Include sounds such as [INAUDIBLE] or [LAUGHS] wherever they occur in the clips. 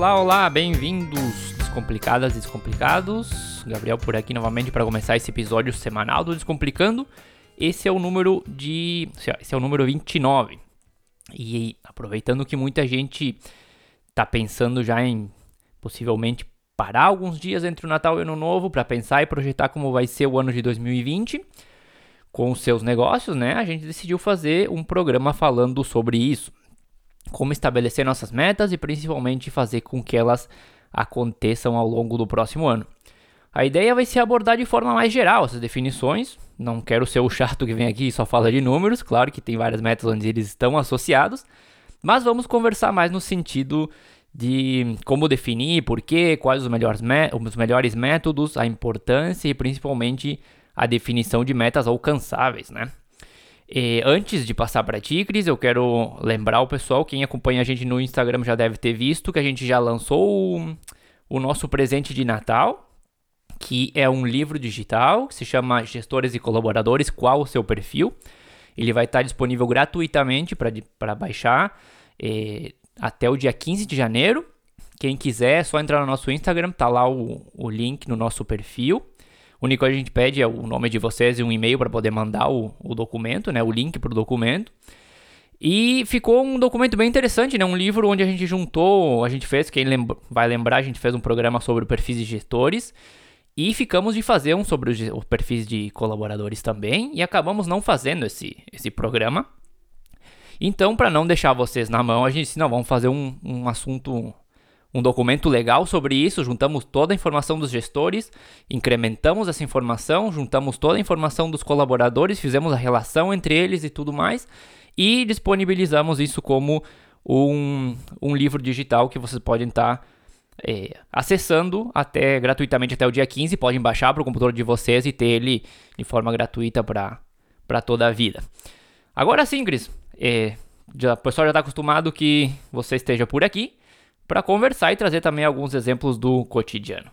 Olá, olá, bem-vindos, descomplicadas e descomplicados. Gabriel por aqui novamente para começar esse episódio semanal do Descomplicando. Esse é o número de. Esse é o número 29. E aproveitando que muita gente tá pensando já em possivelmente parar alguns dias entre o Natal e o Ano Novo para pensar e projetar como vai ser o ano de 2020 com os seus negócios, né? A gente decidiu fazer um programa falando sobre isso. Como estabelecer nossas metas e principalmente fazer com que elas aconteçam ao longo do próximo ano. A ideia vai ser abordar de forma mais geral essas definições. Não quero ser o chato que vem aqui e só fala de números, claro que tem várias metas onde eles estão associados, mas vamos conversar mais no sentido de como definir, por quê, quais os melhores, os melhores métodos, a importância e principalmente a definição de metas alcançáveis, né? E antes de passar para Tigres, eu quero lembrar o pessoal, quem acompanha a gente no Instagram já deve ter visto que a gente já lançou o, o nosso presente de Natal, que é um livro digital que se chama Gestores e Colaboradores, qual o seu perfil? Ele vai estar disponível gratuitamente para baixar até o dia 15 de janeiro. Quem quiser é só entrar no nosso Instagram, tá lá o, o link no nosso perfil. O único que a gente pede é o nome de vocês e um e-mail para poder mandar o, o documento, né? O link para o documento. E ficou um documento bem interessante, né? Um livro onde a gente juntou, a gente fez, quem lembra, vai lembrar, a gente fez um programa sobre perfis de gestores. E ficamos de fazer um sobre os, perfis de colaboradores também. E acabamos não fazendo esse, esse programa. Então, para não deixar vocês na mão, a gente disse, não, vamos fazer um, um assunto um documento legal sobre isso, juntamos toda a informação dos gestores, incrementamos essa informação, juntamos toda a informação dos colaboradores, fizemos a relação entre eles e tudo mais, e disponibilizamos isso como um, um livro digital que vocês podem estar é, acessando até gratuitamente até o dia 15, podem baixar para o computador de vocês e ter ele de forma gratuita para toda a vida. Agora sim, Cris, é, já, o pessoal já está acostumado que você esteja por aqui para conversar e trazer também alguns exemplos do cotidiano.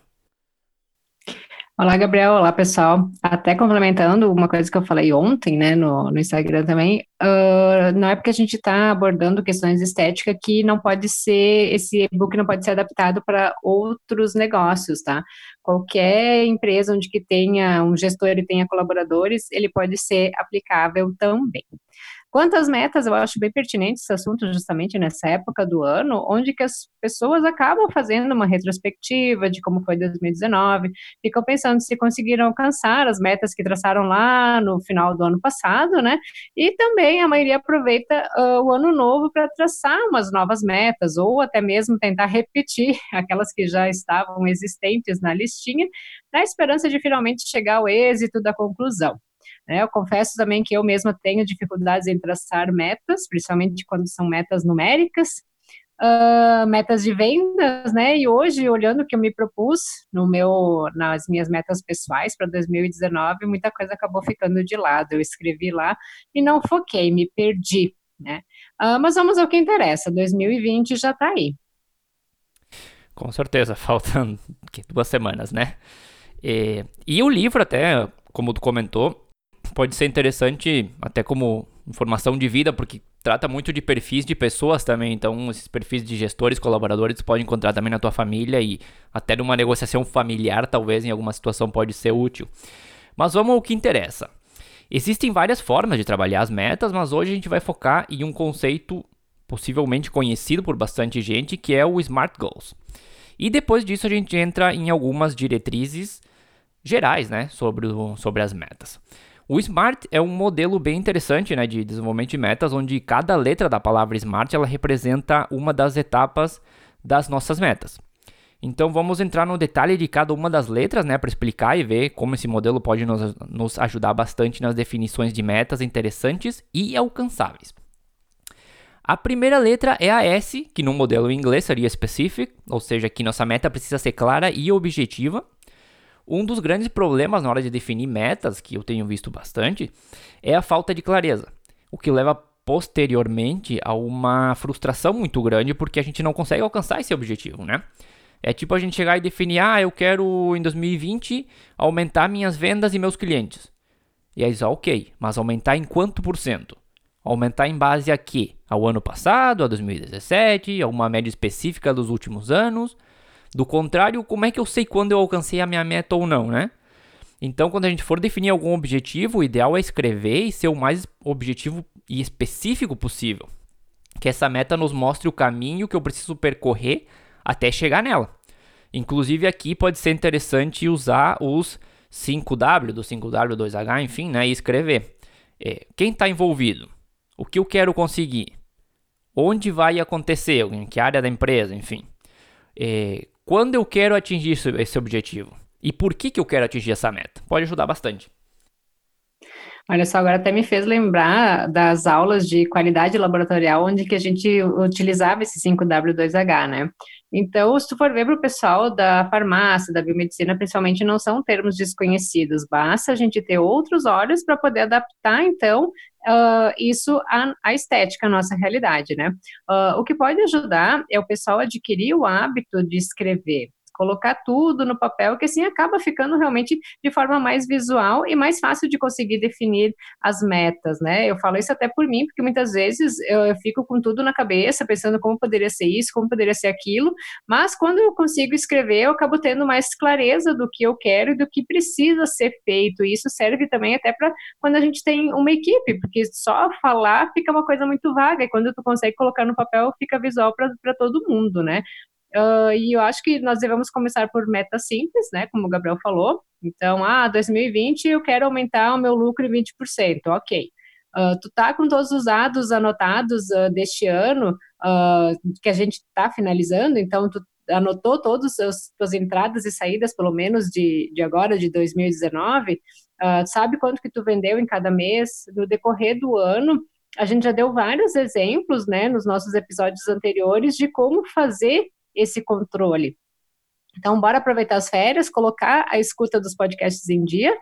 Olá, Gabriel. Olá, pessoal. Até complementando uma coisa que eu falei ontem, né, no, no Instagram também, uh, não é porque a gente está abordando questões de estética que não pode ser, esse e-book não pode ser adaptado para outros negócios, tá? Qualquer empresa onde que tenha um gestor e tenha colaboradores, ele pode ser aplicável também. Quantas metas, eu acho bem pertinente esse assunto justamente nessa época do ano, onde que as pessoas acabam fazendo uma retrospectiva de como foi 2019, ficam pensando se conseguiram alcançar as metas que traçaram lá no final do ano passado, né? E também a maioria aproveita uh, o ano novo para traçar umas novas metas, ou até mesmo tentar repetir [LAUGHS] aquelas que já estavam existentes na listinha, na esperança de finalmente chegar ao êxito da conclusão. Né? Eu confesso também que eu mesma tenho dificuldades em traçar metas, principalmente quando são metas numéricas, uh, metas de vendas, né? E hoje, olhando o que eu me propus no meu, nas minhas metas pessoais para 2019, muita coisa acabou ficando de lado. Eu escrevi lá e não foquei, me perdi, né? Uh, mas vamos ao que interessa. 2020 já está aí. Com certeza, [LAUGHS] faltam duas semanas, né? E, e o livro até, como tu comentou, pode ser interessante até como informação de vida, porque trata muito de perfis de pessoas também. Então, esses perfis de gestores, colaboradores, pode encontrar também na tua família e até numa negociação familiar, talvez em alguma situação pode ser útil. Mas vamos ao que interessa. Existem várias formas de trabalhar as metas, mas hoje a gente vai focar em um conceito possivelmente conhecido por bastante gente, que é o SMART Goals. E depois disso a gente entra em algumas diretrizes gerais, né, sobre, o, sobre as metas. O Smart é um modelo bem interessante né, de desenvolvimento de metas, onde cada letra da palavra Smart ela representa uma das etapas das nossas metas. Então vamos entrar no detalhe de cada uma das letras, né, para explicar e ver como esse modelo pode nos, nos ajudar bastante nas definições de metas interessantes e alcançáveis. A primeira letra é a S, que no modelo em inglês seria specific, ou seja, que nossa meta precisa ser clara e objetiva. Um dos grandes problemas na hora de definir metas, que eu tenho visto bastante, é a falta de clareza, o que leva posteriormente a uma frustração muito grande porque a gente não consegue alcançar esse objetivo, né? É tipo a gente chegar e definir, ah, eu quero em 2020 aumentar minhas vendas e meus clientes. E aí ah, ok, mas aumentar em quanto por cento? Aumentar em base a quê? Ao ano passado, a 2017, a uma média específica dos últimos anos? Do contrário, como é que eu sei quando eu alcancei a minha meta ou não, né? Então, quando a gente for definir algum objetivo, o ideal é escrever e ser o mais objetivo e específico possível. Que essa meta nos mostre o caminho que eu preciso percorrer até chegar nela. Inclusive, aqui pode ser interessante usar os 5W, do 5W, 2H, enfim, né, e escrever. É, quem está envolvido? O que eu quero conseguir? Onde vai acontecer? Em que área da empresa? Enfim. É, quando eu quero atingir esse objetivo? E por que, que eu quero atingir essa meta? Pode ajudar bastante. Olha só, agora até me fez lembrar das aulas de qualidade laboratorial, onde que a gente utilizava esse 5W2H, né? Então, se tu for ver para o pessoal da farmácia, da biomedicina, principalmente, não são termos desconhecidos, basta a gente ter outros olhos para poder adaptar, então, uh, isso à, à, estética, à nossa realidade, né? Uh, o que pode ajudar é o pessoal adquirir o hábito de escrever colocar tudo no papel, que assim acaba ficando realmente de forma mais visual e mais fácil de conseguir definir as metas, né? Eu falo isso até por mim, porque muitas vezes eu, fico com tudo na cabeça, pensando como poderia ser isso, como poderia ser aquilo, mas quando eu consigo escrever, eu acabo tendo mais clareza do que eu quero e do que precisa ser feito. E isso serve também até para quando a gente tem uma equipe, porque só falar fica uma coisa muito vaga, e quando tu consegue colocar no papel, fica visual para todo mundo, né? Uh, e eu acho que nós devemos começar por metas simples, né? Como o Gabriel falou. Então, ah, 2020 eu quero aumentar o meu lucro em 20%. Ok. Uh, tu tá com todos os dados anotados uh, deste ano que a gente está finalizando, então tu anotou todas as tuas entradas e saídas, pelo menos de, de agora, de 2019, sabe quanto que tu vendeu em cada mês no decorrer do ano, a gente já deu vários exemplos, né, nos nossos episódios anteriores de como fazer esse controle. Então, bora aproveitar as férias, colocar a escuta dos podcasts em dia.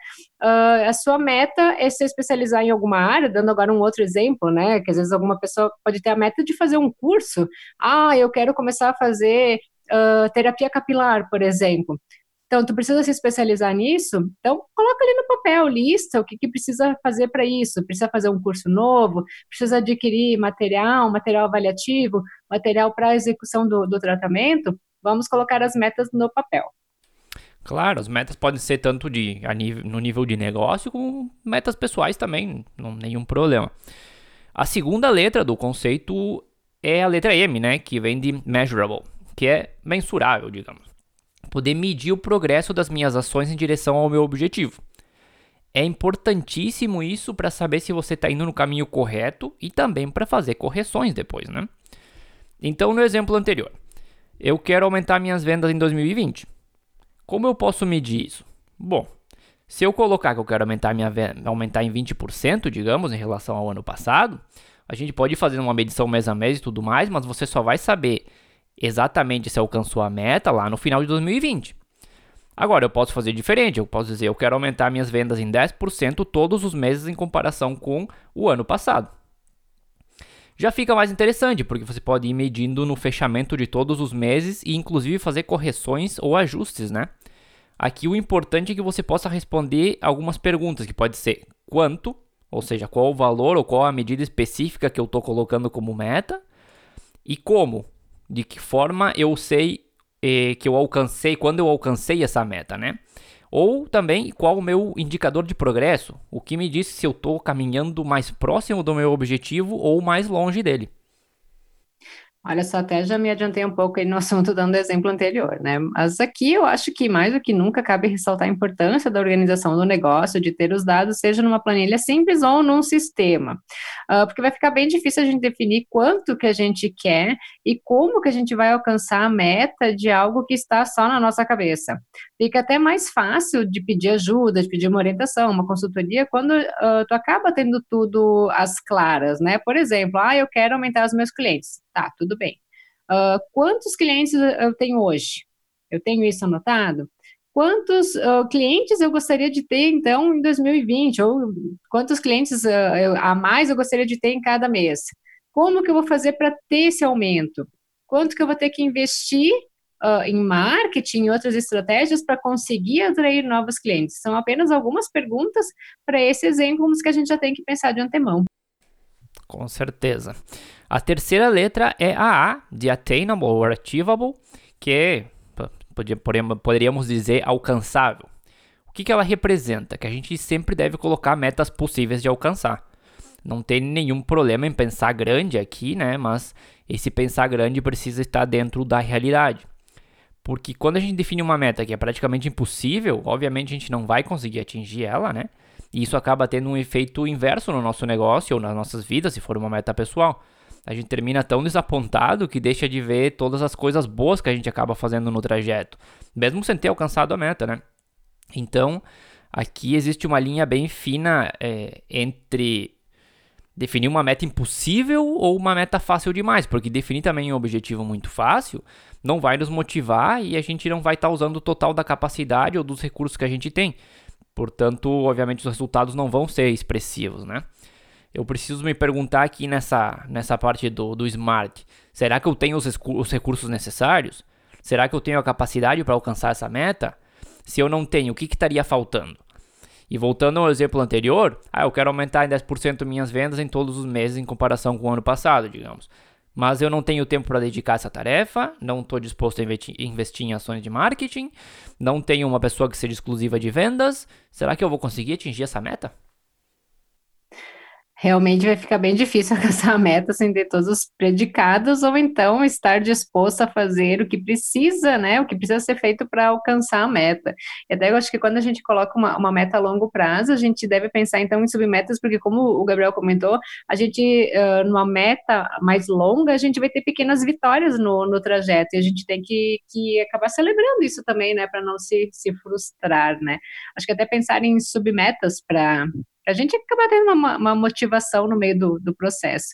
Uh, a sua meta é se especializar em alguma área, dando agora um outro exemplo, né? Que às vezes alguma pessoa pode ter a meta de fazer um curso. Ah, eu quero começar a fazer uh, terapia capilar, por exemplo. Então, tu precisa se especializar nisso? Então, coloca ali no papel, lista o que, que precisa fazer para isso. Precisa fazer um curso novo, precisa adquirir material, material avaliativo, material para execução do, do tratamento. Vamos colocar as metas no papel. Claro, as metas podem ser tanto de nível, no nível de negócio como metas pessoais também, não nenhum problema. A segunda letra do conceito é a letra M, né, que vem de measurable, que é mensurável, digamos poder medir o progresso das minhas ações em direção ao meu objetivo. É importantíssimo isso para saber se você está indo no caminho correto e também para fazer correções depois, né? Então, no exemplo anterior, eu quero aumentar minhas vendas em 2020. Como eu posso medir isso? Bom, se eu colocar que eu quero aumentar, minha venda, aumentar em 20%, digamos, em relação ao ano passado, a gente pode fazer uma medição mês a mês e tudo mais, mas você só vai saber exatamente se alcançou a meta lá no final de 2020. Agora, eu posso fazer diferente, eu posso dizer, eu quero aumentar minhas vendas em 10% todos os meses em comparação com o ano passado. Já fica mais interessante, porque você pode ir medindo no fechamento de todos os meses e inclusive fazer correções ou ajustes, né? Aqui o importante é que você possa responder algumas perguntas, que pode ser quanto, ou seja, qual o valor ou qual a medida específica que eu estou colocando como meta, e como, de que forma eu sei eh, que eu alcancei, quando eu alcancei essa meta, né? Ou também qual o meu indicador de progresso, o que me diz se eu estou caminhando mais próximo do meu objetivo ou mais longe dele. Olha só, até já me adiantei um pouco aí no [LAUGHS] assunto dando exemplo anterior, né? Mas aqui eu acho que mais do que nunca cabe ressaltar a importância da organização do negócio, de ter os dados, seja numa planilha simples ou num sistema. Uh, porque vai ficar bem difícil a gente definir quanto que a gente quer e como que a gente vai alcançar a meta de algo que está só na nossa cabeça. Fica até mais fácil de pedir ajuda, de pedir uma orientação, uma consultoria, quando uh, tu acaba tendo tudo às claras, né? Por exemplo, ah, eu quero aumentar os meus clientes. Tá, tudo bem. Uh, quantos clientes eu tenho hoje? Eu tenho isso anotado? Quantos uh, clientes eu gostaria de ter, então, em 2020? Ou quantos clientes uh, a mais eu gostaria de ter em cada mês? Como que eu vou fazer para ter esse aumento? Quanto que eu vou ter que investir em marketing e outras estratégias para conseguir atrair novos clientes? São apenas algumas perguntas para esses exemplos que a gente já tem que pensar de antemão. Com certeza. A terceira letra é a A, de attainable or achievable, que é, poderíamos dizer, alcançável. O que ela representa? Que a gente sempre deve colocar metas possíveis de alcançar. Não tem nenhum problema em pensar grande aqui, né? Mas esse pensar grande precisa estar dentro da realidade. Porque quando a gente define uma meta que é praticamente impossível, obviamente a gente não vai conseguir atingir ela, né? E isso acaba tendo um efeito inverso no nosso negócio ou nas nossas vidas, se for uma meta pessoal. A gente termina tão desapontado que deixa de ver todas as coisas boas que a gente acaba fazendo no trajeto, mesmo sem ter alcançado a meta, né? Então, aqui existe uma linha bem fina é, entre definir uma meta impossível ou uma meta fácil demais, porque definir também um objetivo muito fácil não vai nos motivar e a gente não vai estar tá usando o total da capacidade ou dos recursos que a gente tem. Portanto, obviamente os resultados não vão ser expressivos, né? Eu preciso me perguntar aqui nessa, nessa parte do, do Smart: será que eu tenho os, os recursos necessários? Será que eu tenho a capacidade para alcançar essa meta? Se eu não tenho, o que, que estaria faltando? E voltando ao exemplo anterior, ah, eu quero aumentar em 10% minhas vendas em todos os meses em comparação com o ano passado, digamos mas eu não tenho tempo para dedicar essa tarefa, não estou disposto a investir em ações de marketing, não tenho uma pessoa que seja exclusiva de vendas. Será que eu vou conseguir atingir essa meta? Realmente vai ficar bem difícil [LAUGHS] alcançar a meta sem ter todos os predicados, ou então estar disposto a fazer o que precisa, né? O que precisa ser feito para alcançar a meta. E até eu acho que quando a gente coloca uma, uma, meta a longo prazo, a gente deve pensar então em submetas, porque como o Gabriel comentou, a gente, uh, numa meta mais longa, a gente vai ter pequenas vitórias no, no trajeto, e a gente tem que, que acabar celebrando isso também, né? Para não se, se frustrar, né? Acho que até pensar em submetas para a gente acaba tendo uma, uma motivação no meio do, do processo.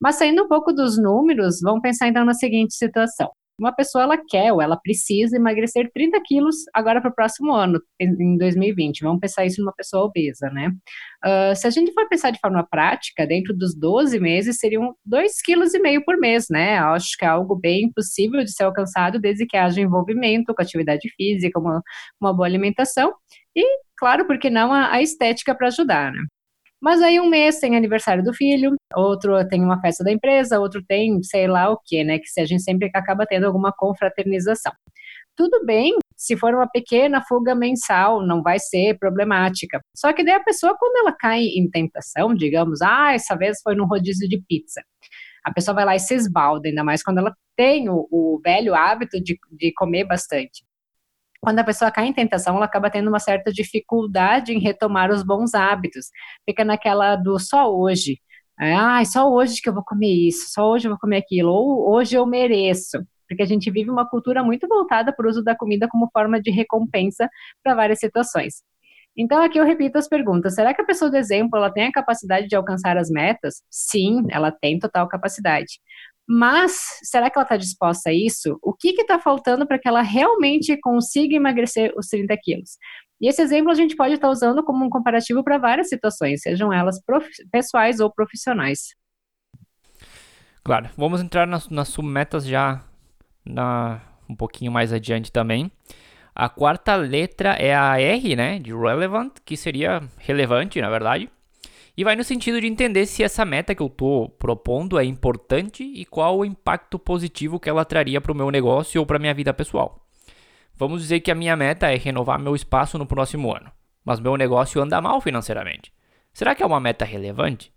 Mas saindo um pouco dos números, vamos pensar então na seguinte situação. Uma pessoa ela quer ou ela precisa emagrecer 30 quilos agora para o próximo ano, em 2020. Vamos pensar isso numa pessoa obesa, né? Uh, se a gente for pensar de forma prática, dentro dos 12 meses seriam 2,5 kg por mês, né? Acho que é algo bem possível de ser alcançado desde que haja envolvimento com atividade física, uma, uma boa alimentação e, claro, porque não a, a estética para ajudar, né? Mas aí um mês tem aniversário do filho, outro tem uma festa da empresa, outro tem sei lá o que, né? Que a gente sempre acaba tendo alguma confraternização. Tudo bem se for uma pequena fuga mensal, não vai ser problemática. Só que daí a pessoa, quando ela cai em tentação, digamos, ah, essa vez foi num rodízio de pizza. A pessoa vai lá e se esbalda, ainda mais quando ela tem o, o velho hábito de, de comer bastante quando a pessoa cai em tentação, ela acaba tendo uma certa dificuldade em retomar os bons hábitos. Fica naquela do só hoje. Ah, só hoje que eu vou comer isso, só hoje eu vou comer aquilo, ou hoje eu mereço. Porque a gente vive uma cultura muito voltada para o uso da comida como forma de recompensa para várias situações. Então, aqui eu repito as perguntas. Será que a pessoa do exemplo ela tem a capacidade de alcançar as metas? Sim, ela tem total capacidade. Mas será que ela está disposta a isso? O que está faltando para que ela realmente consiga emagrecer os 30 quilos? E esse exemplo a gente pode estar tá usando como um comparativo para várias situações, sejam elas pessoais ou profissionais. Claro, vamos entrar nas, nas submetas já na, um pouquinho mais adiante também. A quarta letra é a R, né, de relevant, que seria relevante, na verdade. E vai no sentido de entender se essa meta que eu estou propondo é importante e qual o impacto positivo que ela traria para o meu negócio ou para minha vida pessoal. Vamos dizer que a minha meta é renovar meu espaço no próximo ano, mas meu negócio anda mal financeiramente. Será que é uma meta relevante?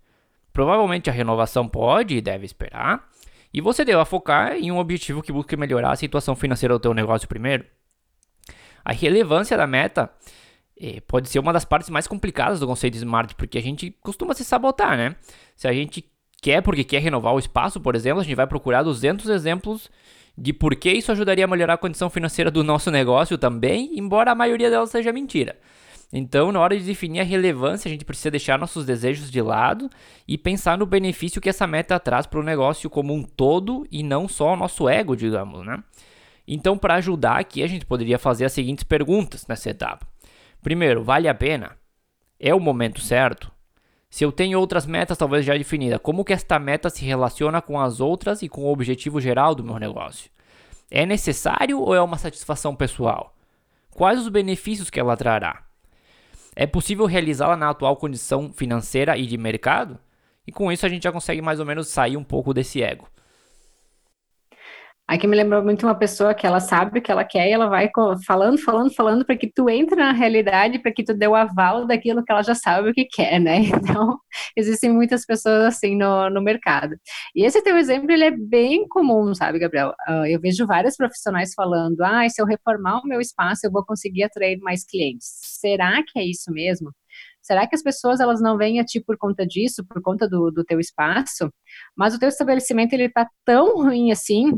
Provavelmente a renovação pode e deve esperar, e você deve focar em um objetivo que busque melhorar a situação financeira do teu negócio primeiro. A relevância da meta é, pode ser uma das partes mais complicadas do conceito de smart, porque a gente costuma se sabotar, né? Se a gente quer porque quer renovar o espaço, por exemplo, a gente vai procurar 200 exemplos de por que isso ajudaria a melhorar a condição financeira do nosso negócio também, embora a maioria delas seja mentira. Então, na hora de definir a relevância, a gente precisa deixar nossos desejos de lado e pensar no benefício que essa meta traz para o negócio como um todo e não só o nosso ego, digamos, né? Então, para ajudar aqui, a gente poderia fazer as seguintes perguntas nessa etapa. Primeiro, vale a pena? É o momento certo? Se eu tenho outras metas talvez já definidas, como que esta meta se relaciona com as outras e com o objetivo geral do meu negócio? É necessário ou é uma satisfação pessoal? Quais os benefícios que ela trará? É possível realizá-la na atual condição financeira e de mercado? E com isso a gente já consegue mais ou menos sair um pouco desse ego. Aqui me lembrou muito uma pessoa que ela sabe o que ela quer e ela vai falando, falando, falando para que tu entre na realidade, para que tu dê o aval daquilo que ela já sabe o que quer, né? [LAUGHS] Então, existem muitas pessoas assim no, no mercado. E esse teu exemplo, ele é bem comum, sabe, Gabriel? Uh, eu vejo vários profissionais falando, ah, se eu reformar o meu espaço, eu vou conseguir atrair mais clientes. Será que é isso mesmo? Será que as pessoas elas não vêm a ti por conta disso, por conta do, do teu espaço? Mas o teu estabelecimento ele está tão ruim assim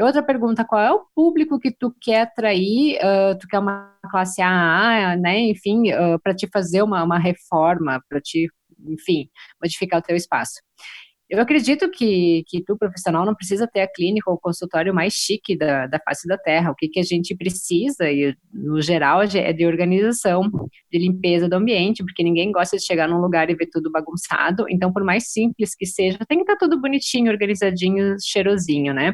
Outra pergunta, qual é o público que tu quer atrair? Uh, tu quer uma classe A, né? Enfim, uh, para te fazer uma, uma reforma, para te, enfim, modificar o teu espaço. Eu acredito que, que tu, profissional, não precisa ter a clínica ou o consultório mais chique da, da face da terra. O que, que a gente precisa, e no geral, é de organização, de limpeza do ambiente, porque ninguém gosta de chegar num lugar e ver tudo bagunçado. Então, por mais simples que seja, tem que estar tudo bonitinho, organizadinho, cheirosinho, né?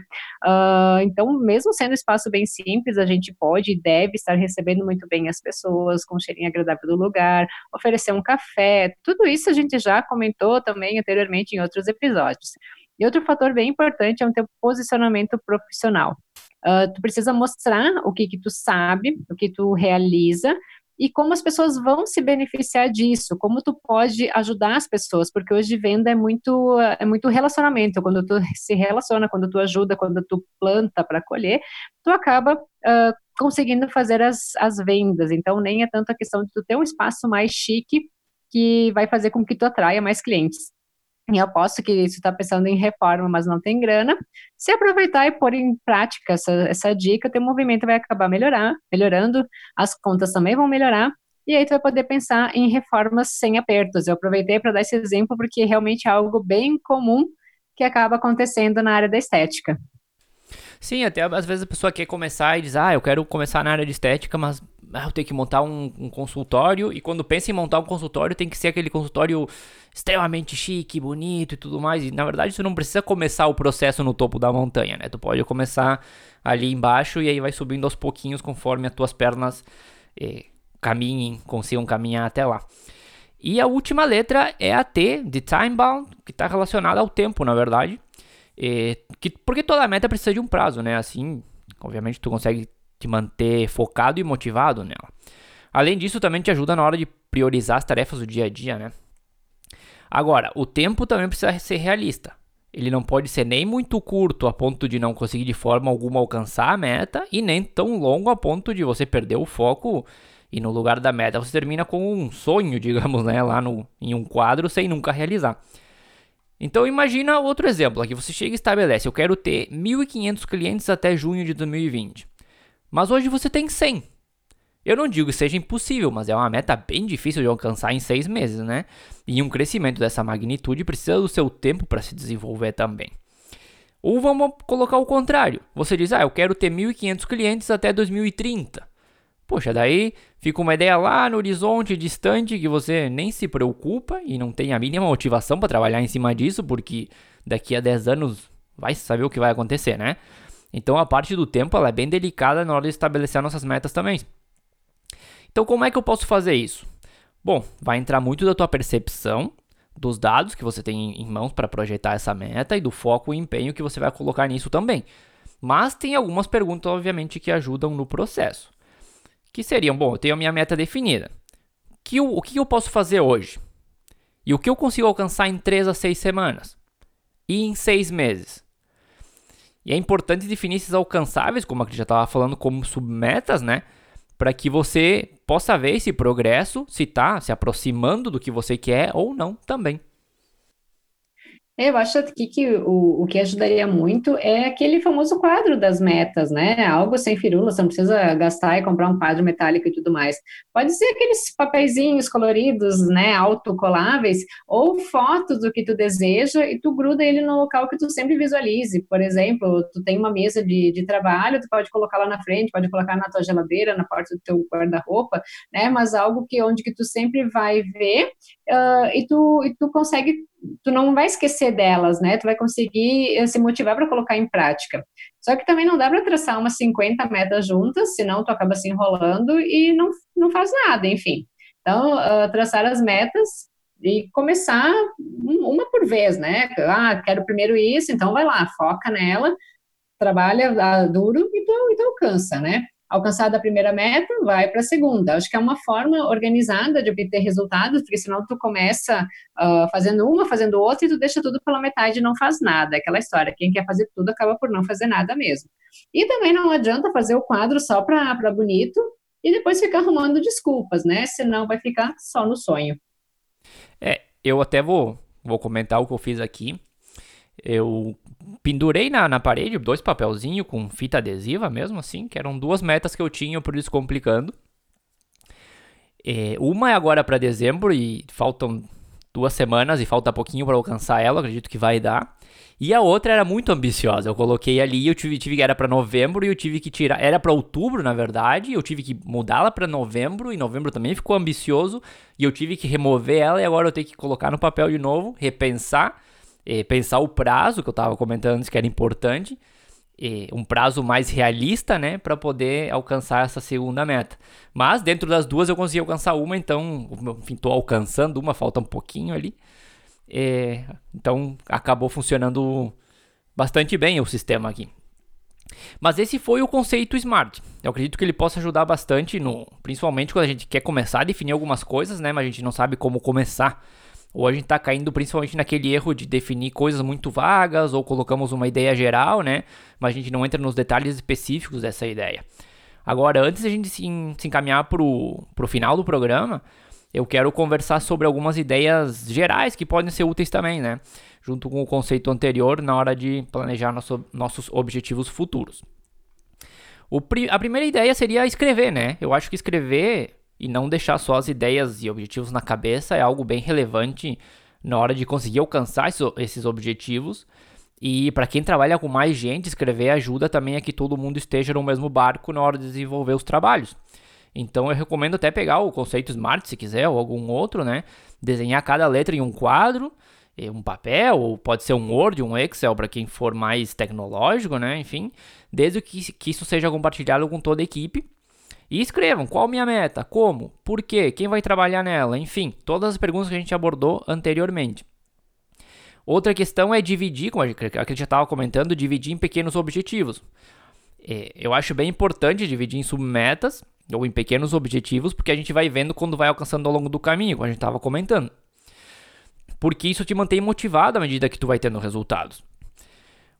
Uh, então, mesmo sendo um espaço bem simples, a gente pode e deve estar recebendo muito bem as pessoas, com o cheirinho agradável do lugar, oferecer um café. Tudo isso a gente já comentou também anteriormente em outros episódios episódios. E outro fator bem importante é o teu posicionamento profissional. Uh, tu precisa mostrar o que, que tu sabe, o que tu realiza e como as pessoas vão se beneficiar disso, como tu pode ajudar as pessoas, porque hoje venda é muito é muito relacionamento, quando tu se relaciona, quando tu ajuda, quando tu planta para colher, tu acaba uh, conseguindo fazer as, as vendas, então nem é tanto a questão de tu ter um espaço mais chique que vai fazer com que tu atraia mais clientes. E eu aposto que você está pensando em reforma, mas não tem grana. Se aproveitar e pôr em prática essa, essa dica, teu movimento vai acabar melhorar, melhorando, as contas também vão melhorar, e aí tu vai poder pensar em reformas sem apertos. Eu aproveitei para dar esse exemplo porque realmente é algo bem comum que acaba acontecendo na área da estética. Sim, até às vezes a pessoa quer começar e diz, ah, eu quero começar na área de estética, mas ah, eu tenho que montar um, um, consultório. E quando pensa em montar um consultório, tem que ser aquele consultório extremamente chique, bonito e tudo mais. E na verdade, você não precisa começar o processo no topo da montanha, né? Tu pode começar ali embaixo e aí vai subindo aos pouquinhos conforme as tuas pernas eh, caminhem, consigam caminhar até lá. E a última letra é a T de time bound, que está relacionada ao tempo, na verdade. E, que, porque toda meta precisa de um prazo, né? Assim, obviamente, tu consegue te manter focado e motivado nela. Além disso, também te ajuda na hora de priorizar as tarefas do dia a dia, né? Agora, o tempo também precisa ser realista. Ele não pode ser nem muito curto a ponto de não conseguir de forma alguma alcançar a meta, e nem tão longo a ponto de você perder o foco e no lugar da meta você termina com um sonho, [LAUGHS] digamos, né, lá no, em um quadro sem nunca realizar. Então imagina outro exemplo aqui, você chega e estabelece, eu quero ter 1.500 clientes até junho de 2020. Mas hoje você tem 100. Eu não digo que seja impossível, mas é uma meta bem difícil de alcançar em seis meses, né? E um crescimento dessa magnitude precisa do seu tempo para se desenvolver também. Ou vamos colocar o contrário. Você diz, ah, eu quero ter 1.500 clientes até 2030. Poxa, daí fica uma ideia lá no horizonte distante que você nem se preocupa e não tem a mínima motivação para trabalhar em cima disso, porque daqui a 10 anos vai saber o que vai acontecer, né? Então a parte do tempo ela é bem delicada na hora de estabelecer nossas metas também. Então como é que eu posso fazer isso? Bom, vai entrar muito da tua percepção dos dados que você tem em mãos para projetar essa meta e do foco e empenho que você vai colocar nisso também. Mas tem algumas perguntas, obviamente, que ajudam no processo que seriam, bom, eu tenho a minha meta definida. Que o que eu posso fazer hoje? E o que eu consigo alcançar em 3 a 6 semanas? E em 6 meses? E é importante definir esses alcançáveis, como a gente já estava falando, como submetas, né? Para que você possa ver esse progresso, se está se aproximando do que você quer ou não também. Eu acho que o, o que ajudaria muito é aquele famoso quadro das metas, né? Algo sem firula, você não precisa gastar e comprar um quadro metálico e tudo mais. Pode ser aqueles papeizinhos coloridos, né, autocoláveis, ou fotos do que tu deseja e tu gruda ele no local que tu sempre visualize. Por exemplo, tu tem uma mesa de, de trabalho, tu pode colocar lá na frente, pode colocar na tua geladeira, na porta do teu guarda-roupa, né? Mas algo que onde que tu sempre vai ver uh, e, tu, e tu consegue tu não vai esquecer delas, né? Tu vai conseguir eh, se motivar para colocar em prática. Só que também não dá para traçar umas 50 metas juntas, senão tu acaba se enrolando e não, não faz nada, enfim. Então, uh, traçar as metas e começar uma por vez, né? Ah, quero primeiro isso, então vai lá, foca nela, trabalha duro e tu, e tu alcança, né? Alcançada a primeira meta, vai para a segunda. Acho que é uma forma organizada de obter resultados, porque senão tu começa uh, fazendo uma, fazendo outra, e tu deixa tudo pela metade e não faz nada. Aquela história, quem quer fazer tudo acaba por não fazer nada mesmo. E também não adianta fazer o quadro só para bonito e depois ficar arrumando desculpas, né? Senão vai ficar só no sonho. É, eu até vou, vou comentar o que eu fiz aqui. Eu pendurei na, na parede dois papelzinhos com fita adesiva mesmo, assim, que eram duas metas que eu tinha por isso complicando. É, uma é agora para dezembro e faltam duas semanas e falta pouquinho para alcançar ela, acredito que vai dar. E a outra era muito ambiciosa. Eu coloquei ali, eu tive, tive era para novembro e eu tive que tirar, era para outubro, na verdade, eu tive que mudá-la para novembro e novembro também ficou ambicioso e eu tive que remover ela e agora eu tenho que colocar no papel de novo, repensar, eh, pensar o prazo que eu estava comentando antes que era importante, eh, um prazo mais realista, né, para poder alcançar essa segunda meta. Mas dentro das duas eu consegui alcançar uma, então, enfim, tô alcançando uma, falta um pouquinho ali. É, então acabou funcionando bastante bem o sistema aqui. Mas esse foi o conceito Smart. Eu acredito que ele possa ajudar bastante, no, principalmente quando a gente quer começar a definir algumas coisas, né? Mas a gente não sabe como começar. Ou a gente está caindo principalmente naquele erro de definir coisas muito vagas, ou colocamos uma ideia geral, né? Mas a gente não entra nos detalhes específicos dessa ideia. Agora, antes de a gente se, encaminhar para o final do programa, eu quero conversar sobre algumas ideias gerais que podem ser úteis também, né? Junto com o conceito anterior na hora de planejar nosso, nossos objetivos futuros. O, a primeira ideia seria escrever, né? Eu acho que escrever e não deixar só as ideias e objetivos na cabeça é algo bem relevante na hora de conseguir alcançar esses objetivos. E para quem trabalha com mais gente, escrever ajuda também a que todo mundo esteja no mesmo barco na hora de desenvolver os trabalhos. Então eu recomendo até pegar o conceito Smart, se quiser, ou algum outro, né? Desenhar cada letra em um quadro, um papel, ou pode ser um Word, um Excel, para quem for mais tecnológico, né? Enfim, desde que, que isso seja compartilhado com toda a equipe. E escrevam qual minha meta, como, por quê, quem vai trabalhar nela, enfim, todas as perguntas que a gente abordou anteriormente. Outra questão é dividir, como a gente já estava comentando, dividir em pequenos objetivos. É, eu acho bem importante dividir em submetas ou em pequenos objetivos, porque a gente vai vendo quando vai alcançando ao longo do caminho, como a gente estava comentando. Porque isso te mantém motivado à medida que tu vai tendo resultados.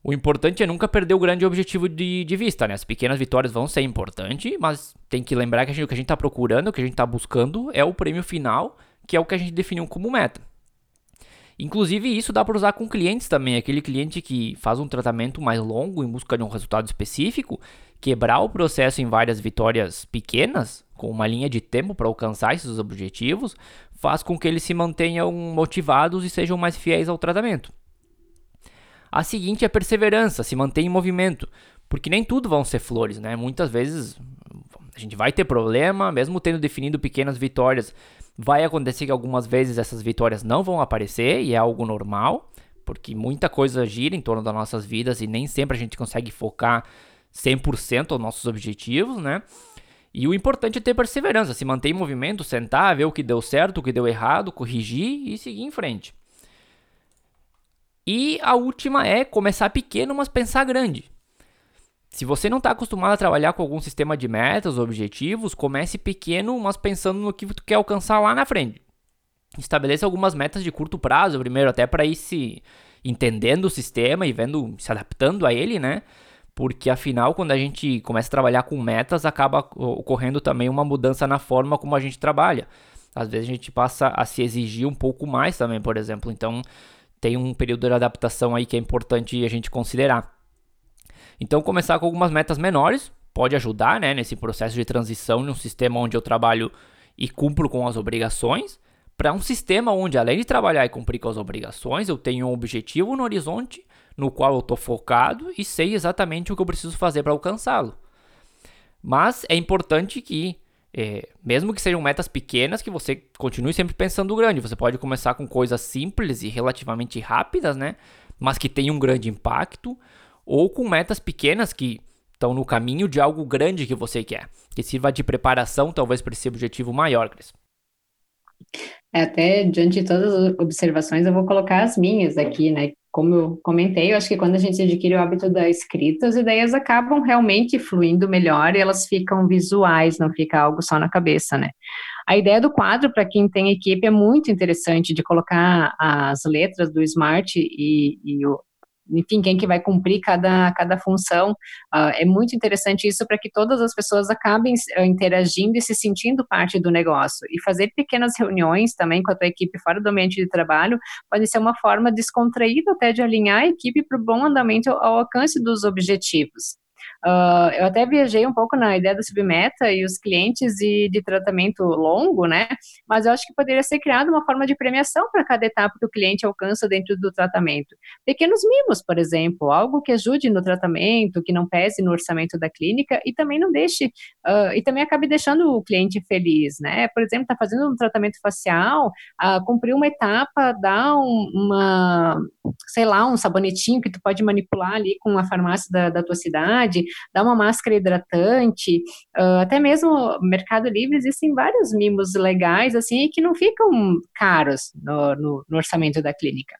O importante é nunca perder o grande objetivo de, de vista, né? As pequenas vitórias vão ser importantes, mas tem que lembrar que gente, o que a gente está procurando, o que a gente está buscando é o prêmio final, que é o que a gente definiu como meta. Inclusive, isso dá para usar com clientes também. Aquele cliente que faz um tratamento mais longo em busca de um resultado específico, quebrar o processo em várias vitórias pequenas, com uma linha de tempo para alcançar esses objetivos, faz com que eles se mantenham motivados e sejam mais fiéis ao tratamento. A seguinte é perseverança, se mantém em movimento, porque nem tudo vão ser flores, né? Muitas vezes a gente vai ter problema, mesmo tendo definido pequenas vitórias, vai acontecer que algumas vezes essas vitórias não vão aparecer e é algo normal, porque muita coisa gira em torno das nossas vidas e nem sempre a gente consegue focar 100% aos nossos objetivos, né? E o importante é ter perseverança, se manter em movimento, sentar, ver o que deu certo, o que deu errado, corrigir e seguir em frente. E a última é começar pequeno, mas pensar grande. Se você não está acostumado a trabalhar com algum sistema de metas, objetivos, comece pequeno, mas pensando no que tu quer alcançar lá na frente. Estabeleça algumas metas de curto prazo, primeiro, até para ir se entendendo o sistema e vendo, se adaptando a ele, né? porque afinal, quando a gente começa a trabalhar com metas, acaba ocorrendo também uma mudança na forma como a gente trabalha. Às vezes a gente passa a se exigir um pouco mais também, por exemplo. Então, tem um período de adaptação aí que é importante a gente considerar. Então, começar com algumas metas menores pode ajudar né, nesse processo de transição de um sistema onde eu trabalho e cumpro com as obrigações para um sistema onde, além de trabalhar e cumprir com as obrigações, eu tenho um objetivo no horizonte no qual eu estou focado e sei exatamente o que eu preciso fazer para alcançá-lo. Mas é importante que, é, mesmo que sejam metas pequenas, que você continue sempre pensando grande. Você pode começar com coisas simples e relativamente rápidas, né? Mas que tenham um grande impacto, ou com metas pequenas que estão no caminho de algo grande que você quer, que sirva de preparação talvez para esse objetivo maior, Cris. É, até diante de todas as observações, eu vou colocar as minhas aqui, né? Como eu comentei, eu acho que quando a gente adquire o hábito da escrita, as ideias acabam realmente fluindo melhor e elas ficam visuais, não fica algo só na cabeça, né? A ideia do quadro, para quem tem equipe, é muito interessante de colocar as letras do Smart e, e o, enfim, quem que vai cumprir cada, cada função. Uh, é muito interessante isso para que todas as pessoas acabem uh, interagindo e se sentindo parte do negócio. E fazer pequenas reuniões também com a tua equipe fora do ambiente de trabalho pode ser uma forma descontraída até de alinhar a equipe para o bom andamento ao alcance dos objetivos. Uh, eu até viajei um pouco na ideia do submeta e os clientes e de tratamento longo, né? Mas eu acho que poderia ser criada uma forma de premiação para cada etapa que o cliente alcança dentro do tratamento. Pequenos mimos, por exemplo, algo que ajude no tratamento, que não pese no orçamento da clínica e também não deixe, uh, e também acabe deixando o cliente feliz, né? Por exemplo, está fazendo um tratamento facial, uh, cumprir uma etapa, dá um, uma, sei lá, um sabonetinho que tu pode manipular ali com a farmácia da, da tua cidade, dar uma máscara hidratante, uh, até mesmo Mercado Livre existem vários mimos legais, assim, que não ficam caros no, no, no orçamento da clínica.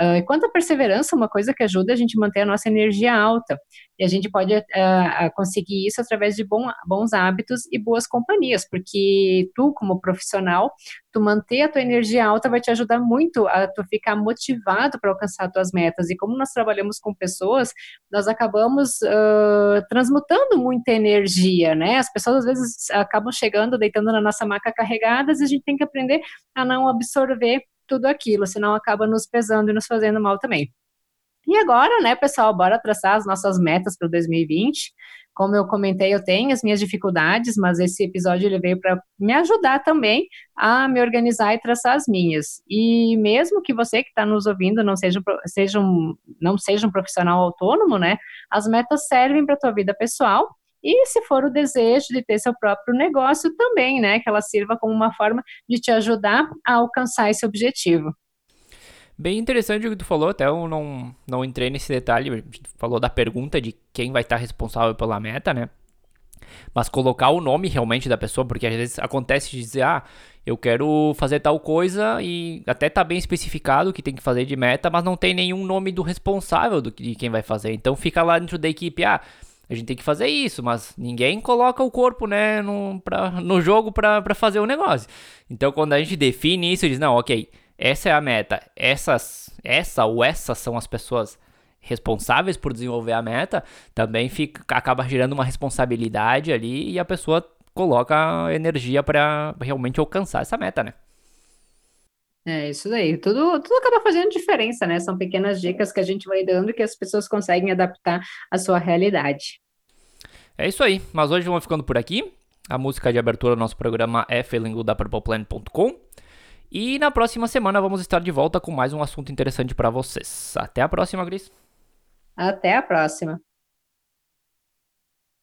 Uh, quanto à perseverança, uma coisa que ajuda a gente manter a nossa energia alta. E a gente pode uh, conseguir isso através de bom, bons hábitos e boas companhias, porque tu, como profissional, tu manter a tua energia alta vai te ajudar muito a tu ficar motivado para alcançar tuas metas. E como nós trabalhamos com pessoas, nós acabamos uh, transmutando muita energia, né? As pessoas às vezes acabam chegando, deitando na nossa maca carregadas, e a gente tem que aprender a não absorver tudo aquilo, senão acaba nos pesando e nos fazendo mal também. E agora, né, pessoal, bora traçar as nossas metas para 2020. Como eu comentei, eu tenho as minhas dificuldades, mas esse episódio ele veio para me ajudar também a me organizar e traçar as minhas. E mesmo que você que está nos ouvindo não seja, seja um, não seja um profissional autônomo, né, as metas servem para a tua vida pessoal e se for o desejo de ter seu próprio negócio também, né? Que ela sirva como uma forma de te ajudar a alcançar esse objetivo. Bem interessante o que tu falou, até eu não, não entrei nesse detalhe, gente falou da pergunta de quem vai estar responsável pela meta, né? Mas colocar o nome realmente da pessoa, porque às vezes acontece de dizer, ah, eu quero fazer tal coisa e até tá bem especificado o que tem que fazer de meta, mas não tem nenhum nome do responsável do, de quem vai fazer. Então fica lá dentro da equipe, ah, a gente tem que fazer isso, mas ninguém coloca o corpo, né, no, pra, no jogo para fazer o negócio. Então, quando a gente define isso, diz, não, ok, essa é a meta, essas, essa ou essas são as pessoas responsáveis por desenvolver a meta, também fica, acaba gerando uma responsabilidade ali e a pessoa coloca energia para realmente alcançar essa meta, né? É isso daí. Tudo, tudo acaba fazendo diferença, né? São pequenas dicas que a gente vai dando que as pessoas conseguem adaptar à sua realidade. É isso aí. Mas hoje vamos ficando por aqui. A música de abertura do nosso programa é Feeling da PurplePlan.com. E na próxima semana vamos estar de volta com mais um assunto interessante para vocês. Até a próxima, Gris. Até a próxima.